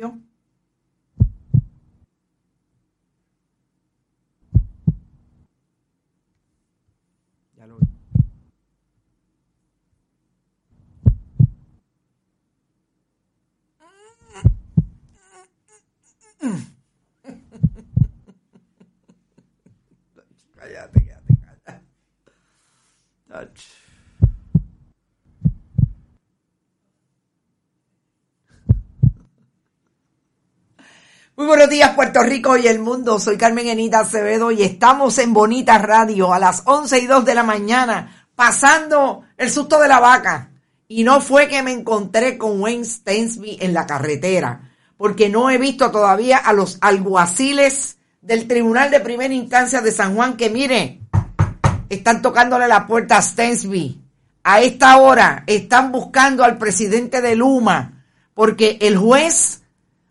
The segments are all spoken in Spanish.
Subió. Ya lo vi. Cállate, cállate, cállate. Muy buenos días Puerto Rico y el mundo. Soy Carmen Enita Acevedo y estamos en Bonita Radio a las 11 y 2 de la mañana pasando el susto de la vaca. Y no fue que me encontré con Wayne Stensby en la carretera, porque no he visto todavía a los alguaciles del Tribunal de Primera Instancia de San Juan que mire, están tocándole la puerta a Stensby. A esta hora están buscando al presidente de Luma, porque el juez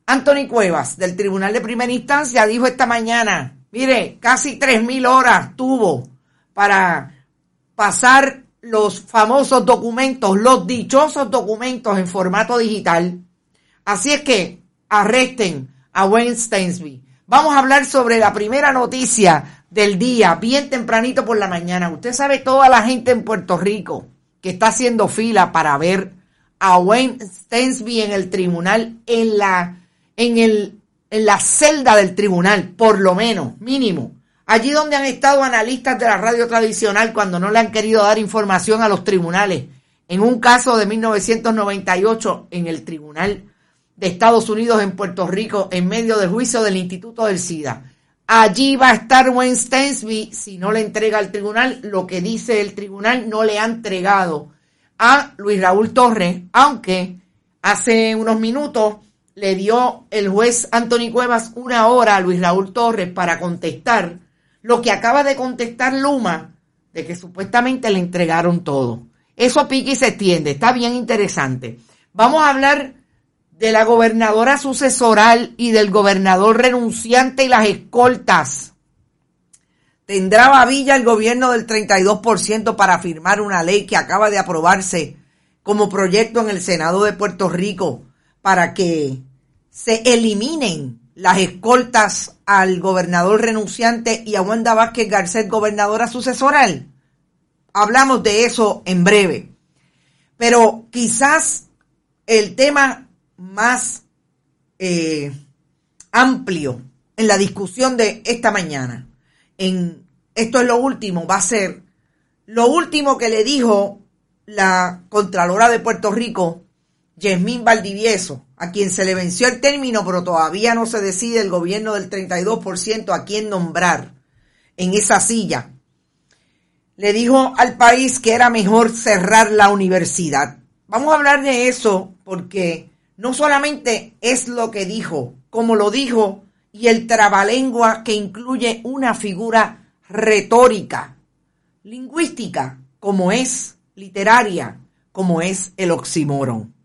Anthony Cuevas, del Tribunal de Primera Instancia, dijo esta mañana, mire, casi tres mil horas tuvo para pasar los famosos documentos, los dichosos documentos en formato digital. Así es que arresten a Wayne Stensby. Vamos a hablar sobre la primera noticia del día, bien tempranito por la mañana. Usted sabe toda la gente en Puerto Rico que está haciendo fila para ver a Wayne Stensby en el tribunal en la en, el, en la celda del tribunal, por lo menos, mínimo. Allí donde han estado analistas de la radio tradicional cuando no le han querido dar información a los tribunales. En un caso de 1998 en el Tribunal de Estados Unidos en Puerto Rico en medio del juicio del Instituto del SIDA. Allí va a estar Wayne Stensby si no le entrega al tribunal lo que dice el tribunal no le ha entregado a Luis Raúl Torres, aunque hace unos minutos le dio el juez Anthony Cuevas una hora a Luis Raúl Torres para contestar lo que acaba de contestar Luma, de que supuestamente le entregaron todo. Eso pique y se extiende, está bien interesante. Vamos a hablar de la gobernadora sucesoral y del gobernador renunciante y las escoltas. ¿Tendrá babilla el gobierno del 32% para firmar una ley que acaba de aprobarse como proyecto en el Senado de Puerto Rico para que se eliminen las escoltas al gobernador renunciante y a Wanda Vázquez Garcet, gobernadora sucesoral. Hablamos de eso en breve. Pero quizás el tema más eh, amplio en la discusión de esta mañana, en esto es lo último, va a ser lo último que le dijo la Contralora de Puerto Rico, Yasmín Valdivieso, a quien se le venció el término, pero todavía no se decide el gobierno del 32% a quién nombrar en esa silla. Le dijo al país que era mejor cerrar la universidad. Vamos a hablar de eso porque no solamente es lo que dijo, como lo dijo, y el trabalengua que incluye una figura retórica, lingüística, como es literaria, como es el oxímoron.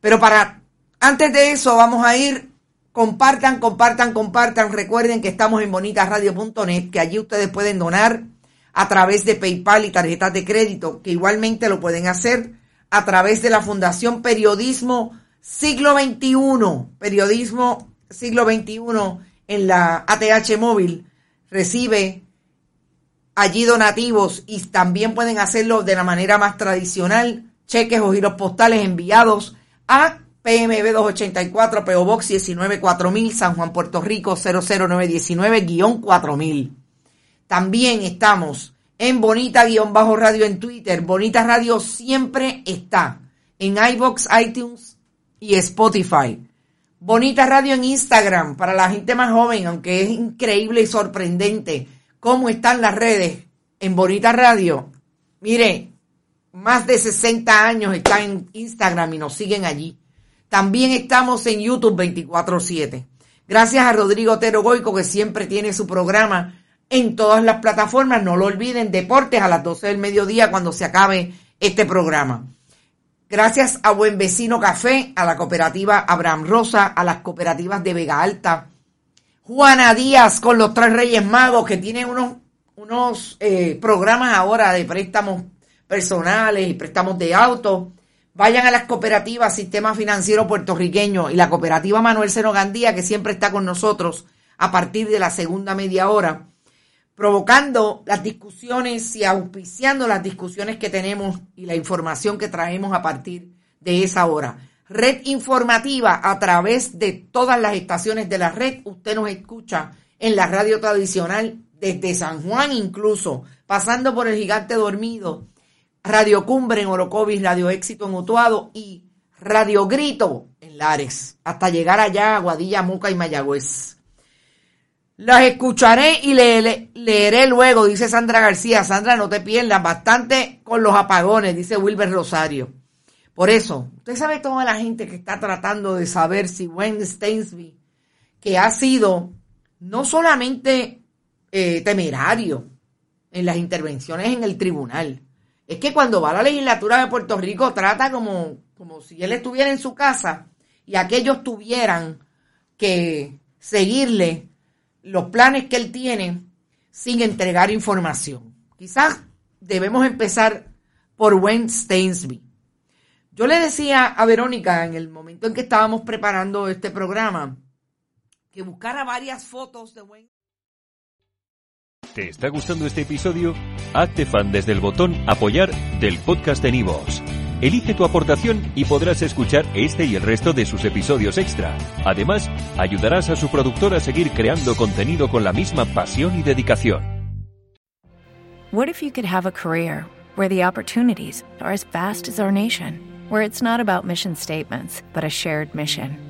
Pero para antes de eso, vamos a ir. Compartan, compartan, compartan. Recuerden que estamos en bonitasradio.net, que allí ustedes pueden donar a través de PayPal y tarjetas de crédito, que igualmente lo pueden hacer a través de la Fundación Periodismo Siglo XXI, Periodismo Siglo XXI en la ATH móvil. Recibe allí donativos y también pueden hacerlo de la manera más tradicional, cheques o giros postales enviados a PMB 284, PO Box 194000, San Juan, Puerto Rico 00919-4000. También estamos en Bonita-Radio en Twitter. Bonita Radio siempre está en iBox, iTunes y Spotify. Bonita Radio en Instagram para la gente más joven, aunque es increíble y sorprendente cómo están las redes en Bonita Radio. Mire, más de 60 años están en Instagram y nos siguen allí. También estamos en YouTube 24/7. Gracias a Rodrigo Otero Goico que siempre tiene su programa en todas las plataformas. No lo olviden, deportes a las 12 del mediodía cuando se acabe este programa. Gracias a Buen Vecino Café, a la cooperativa Abraham Rosa, a las cooperativas de Vega Alta, Juana Díaz con los tres Reyes Magos que tienen unos, unos eh, programas ahora de préstamos personales y préstamos de auto. Vayan a las cooperativas Sistema Financiero Puertorriqueño y la cooperativa Manuel Seno Gandía, que siempre está con nosotros a partir de la segunda media hora, provocando las discusiones y auspiciando las discusiones que tenemos y la información que traemos a partir de esa hora. Red informativa a través de todas las estaciones de la red. Usted nos escucha en la radio tradicional desde San Juan incluso, pasando por el gigante dormido Radio Cumbre en Orocovis, Radio Éxito en Utuado y Radio Grito en Lares, hasta llegar allá a Guadilla, Moca y Mayagüez. Las escucharé y leeré luego, dice Sandra García. Sandra, no te pierdas, bastante con los apagones, dice Wilber Rosario. Por eso, usted sabe toda la gente que está tratando de saber si Wayne Stainsby, que ha sido no solamente eh, temerario en las intervenciones en el tribunal, es que cuando va a la legislatura de Puerto Rico trata como, como si él estuviera en su casa y aquellos tuvieran que seguirle los planes que él tiene sin entregar información. Quizás debemos empezar por Wayne Stainsby. Yo le decía a Verónica en el momento en que estábamos preparando este programa que buscara varias fotos de Wayne ¿Te está gustando este episodio? Hazte fan desde el botón Apoyar del podcast de Nivos. Elige tu aportación y podrás escuchar este y el resto de sus episodios extra. Además, ayudarás a su productor a seguir creando contenido con la misma pasión y dedicación. What if you could have a career where the opportunities are as vast as our nation, where it's not about mission statements, but a shared mission?